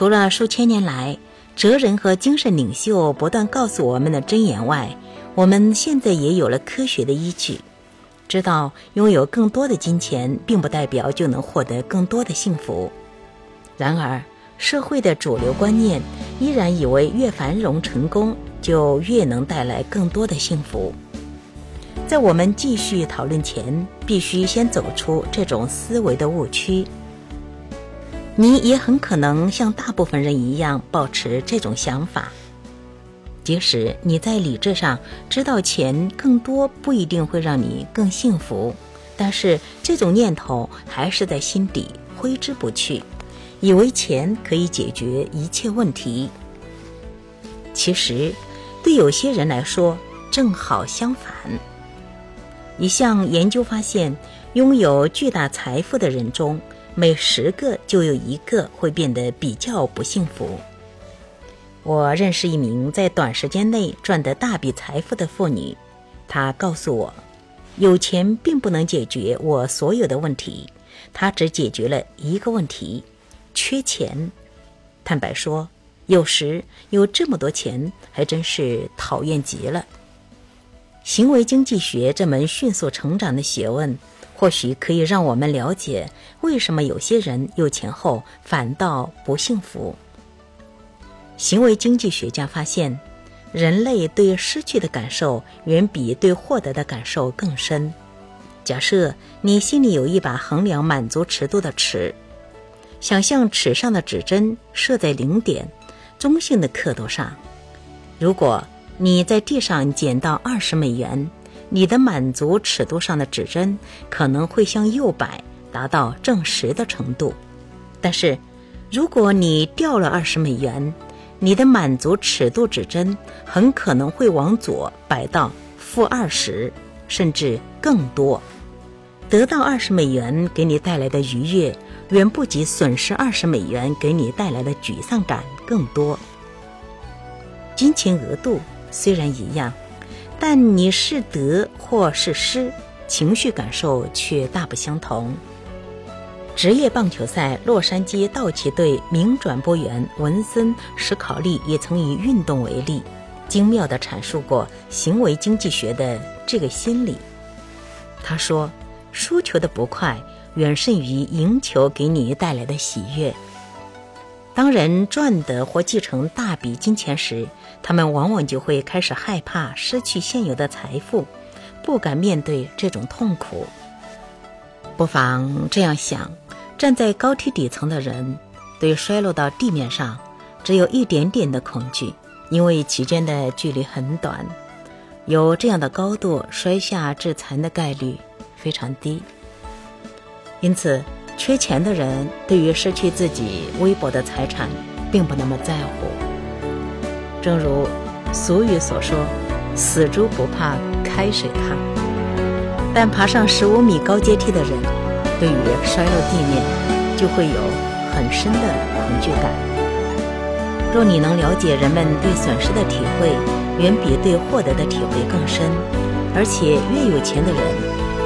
除了数千年来哲人和精神领袖不断告诉我们的箴言外，我们现在也有了科学的依据，知道拥有更多的金钱并不代表就能获得更多的幸福。然而，社会的主流观念依然以为越繁荣成功就越能带来更多的幸福。在我们继续讨论前，必须先走出这种思维的误区。你也很可能像大部分人一样保持这种想法，即使你在理智上知道钱更多不一定会让你更幸福，但是这种念头还是在心底挥之不去。以为钱可以解决一切问题，其实对有些人来说正好相反。一项研究发现，拥有巨大财富的人中，每十个就有一个会变得比较不幸福。我认识一名在短时间内赚得大笔财富的妇女，她告诉我，有钱并不能解决我所有的问题，它只解决了一个问题。缺钱，坦白说，有时有这么多钱，还真是讨厌极了。行为经济学这门迅速成长的学问，或许可以让我们了解为什么有些人有钱后反倒不幸福。行为经济学家发现，人类对失去的感受远比对获得的感受更深。假设你心里有一把衡量满足尺度的尺。想象尺上的指针设在零点，中性的刻度上。如果你在地上捡到二十美元，你的满足尺度上的指针可能会向右摆，达到正十的程度。但是，如果你掉了二十美元，你的满足尺度指针很可能会往左摆到负二十，甚至更多。得到二十美元给你带来的愉悦。远不及损失二十美元给你带来的沮丧感更多。金钱额度虽然一样，但你是得或是失，情绪感受却大不相同。职业棒球赛，洛杉矶道奇队名转播员文森·史考利也曾以运动为例，精妙地阐述过行为经济学的这个心理。他说：“输球的不快。”远胜于赢球给你带来的喜悦。当人赚得或继承大笔金钱时，他们往往就会开始害怕失去现有的财富，不敢面对这种痛苦。不妨这样想：站在高梯底层的人，对摔落到地面上只有一点点的恐惧，因为其间的距离很短，有这样的高度摔下致残的概率非常低。因此，缺钱的人对于失去自己微薄的财产，并不那么在乎。正如俗语所说：“死猪不怕开水烫。”但爬上十五米高阶梯的人，对于摔落地面，就会有很深的恐惧感。若你能了解人们对损失的体会，远比对获得的体会更深，而且越有钱的人。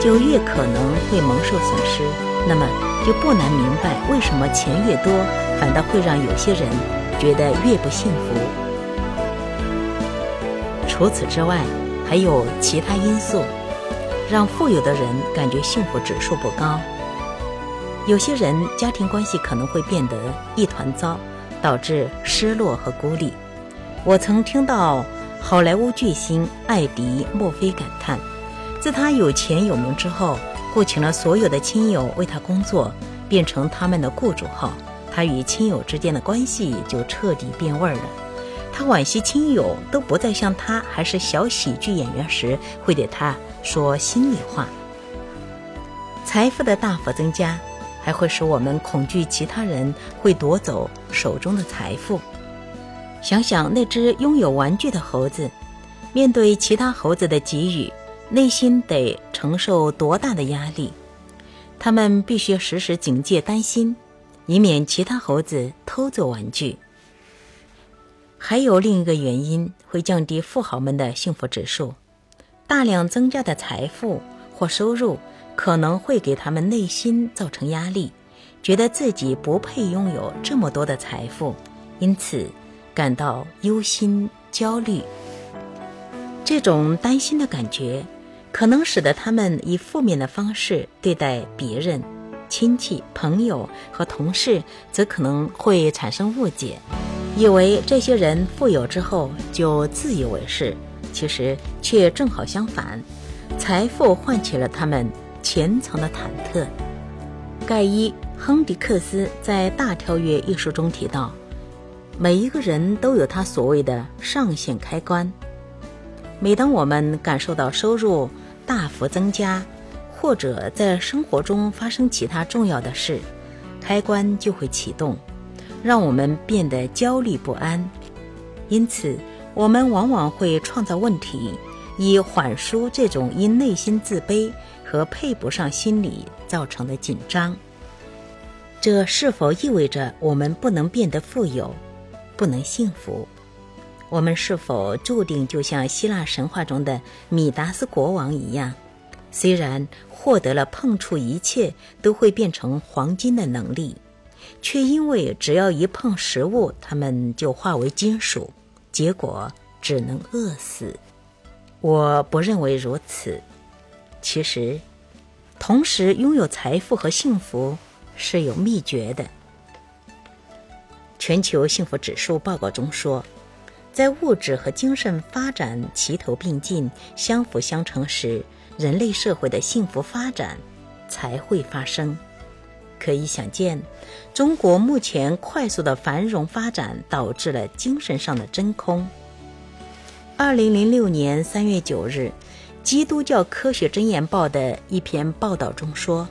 就越可能会蒙受损失，那么就不难明白为什么钱越多，反倒会让有些人觉得越不幸福。除此之外，还有其他因素，让富有的人感觉幸福指数不高。有些人家庭关系可能会变得一团糟，导致失落和孤立。我曾听到好莱坞巨星艾迪·墨菲感叹。自他有钱有名之后，雇请了所有的亲友为他工作，变成他们的雇主后，他与亲友之间的关系就彻底变味了。他惋惜亲友都不再像他还是小喜剧演员时会对他说心里话。财富的大幅增加，还会使我们恐惧其他人会夺走手中的财富。想想那只拥有玩具的猴子，面对其他猴子的给予。内心得承受多大的压力？他们必须时时警戒、担心，以免其他猴子偷走玩具。还有另一个原因会降低富豪们的幸福指数：大量增加的财富或收入可能会给他们内心造成压力，觉得自己不配拥有这么多的财富，因此感到忧心焦虑。这种担心的感觉，可能使得他们以负面的方式对待别人，亲戚、朋友和同事则可能会产生误解，以为这些人富有之后就自以为是，其实却正好相反，财富唤起了他们潜藏的忐忑。盖伊·亨迪克斯在《大跳跃》一书中提到，每一个人都有他所谓的上限开关。每当我们感受到收入大幅增加，或者在生活中发生其他重要的事，开关就会启动，让我们变得焦虑不安。因此，我们往往会创造问题，以缓舒这种因内心自卑和配不上心理造成的紧张。这是否意味着我们不能变得富有，不能幸福？我们是否注定就像希腊神话中的米达斯国王一样，虽然获得了碰触一切都会变成黄金的能力，却因为只要一碰食物，它们就化为金属，结果只能饿死？我不认为如此。其实，同时拥有财富和幸福是有秘诀的。全球幸福指数报告中说。在物质和精神发展齐头并进、相辅相成时，人类社会的幸福发展才会发生。可以想见，中国目前快速的繁荣发展导致了精神上的真空。二零零六年三月九日，《基督教科学箴言报》的一篇报道中说，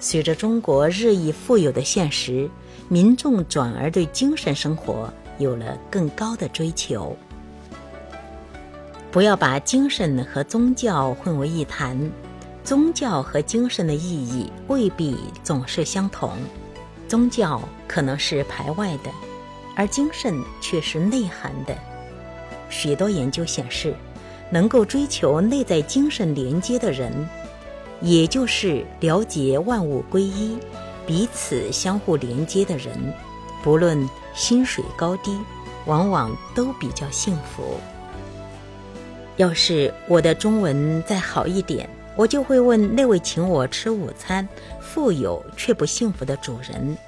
随着中国日益富有的现实，民众转而对精神生活。有了更高的追求，不要把精神和宗教混为一谈。宗教和精神的意义未必总是相同，宗教可能是排外的，而精神却是内涵的。许多研究显示，能够追求内在精神连接的人，也就是了解万物归一、彼此相互连接的人，不论。薪水高低，往往都比较幸福。要是我的中文再好一点，我就会问那位请我吃午餐、富有却不幸福的主人：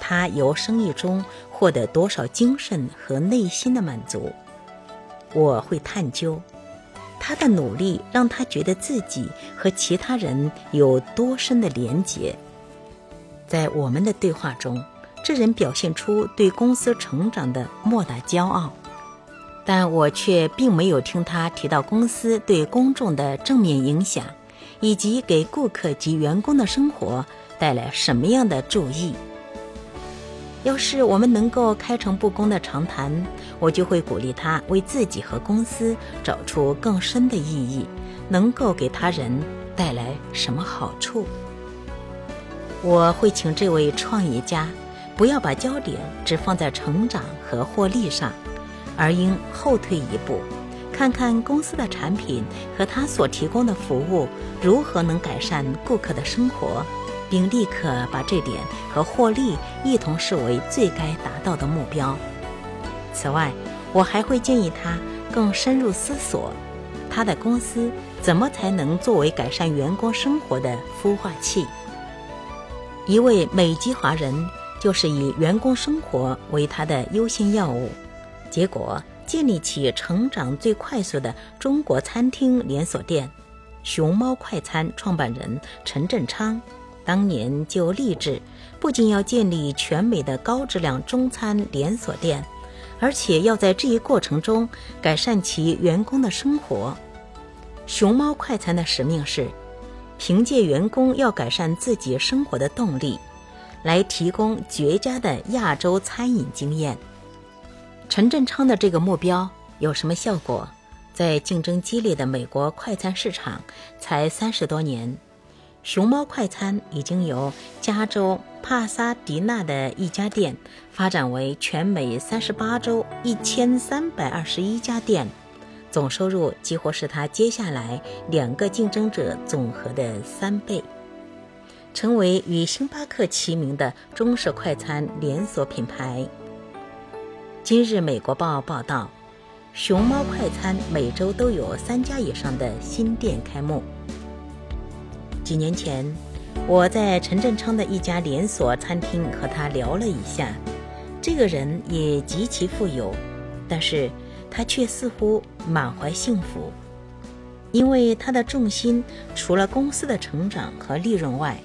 他由生意中获得多少精神和内心的满足？我会探究他的努力让他觉得自己和其他人有多深的连结。在我们的对话中。这人表现出对公司成长的莫大骄傲，但我却并没有听他提到公司对公众的正面影响，以及给顾客及员工的生活带来什么样的注意。要是我们能够开诚布公的长谈，我就会鼓励他为自己和公司找出更深的意义，能够给他人带来什么好处。我会请这位创业家。不要把焦点只放在成长和获利上，而应后退一步，看看公司的产品和他所提供的服务如何能改善顾客的生活，并立刻把这点和获利一同视为最该达到的目标。此外，我还会建议他更深入思索，他的公司怎么才能作为改善员工生活的孵化器。一位美籍华人。就是以员工生活为他的优先要务，结果建立起成长最快速的中国餐厅连锁店——熊猫快餐创办人陈振昌，当年就立志，不仅要建立全美的高质量中餐连锁店，而且要在这一过程中改善其员工的生活。熊猫快餐的使命是，凭借员工要改善自己生活的动力。来提供绝佳的亚洲餐饮经验。陈振昌的这个目标有什么效果？在竞争激烈的美国快餐市场，才三十多年，熊猫快餐已经由加州帕萨迪纳的一家店发展为全美三十八州一千三百二十一家店，总收入几乎是他接下来两个竞争者总和的三倍。成为与星巴克齐名的中式快餐连锁品牌。今日美国报报道，熊猫快餐每周都有三家以上的新店开幕。几年前，我在陈振昌的一家连锁餐厅和他聊了一下，这个人也极其富有，但是他却似乎满怀幸福，因为他的重心除了公司的成长和利润外，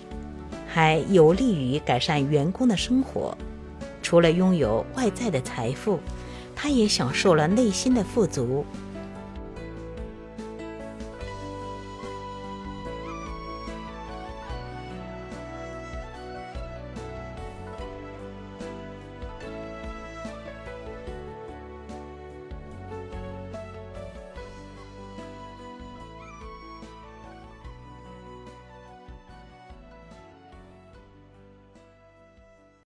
还有利于改善员工的生活。除了拥有外在的财富，他也享受了内心的富足。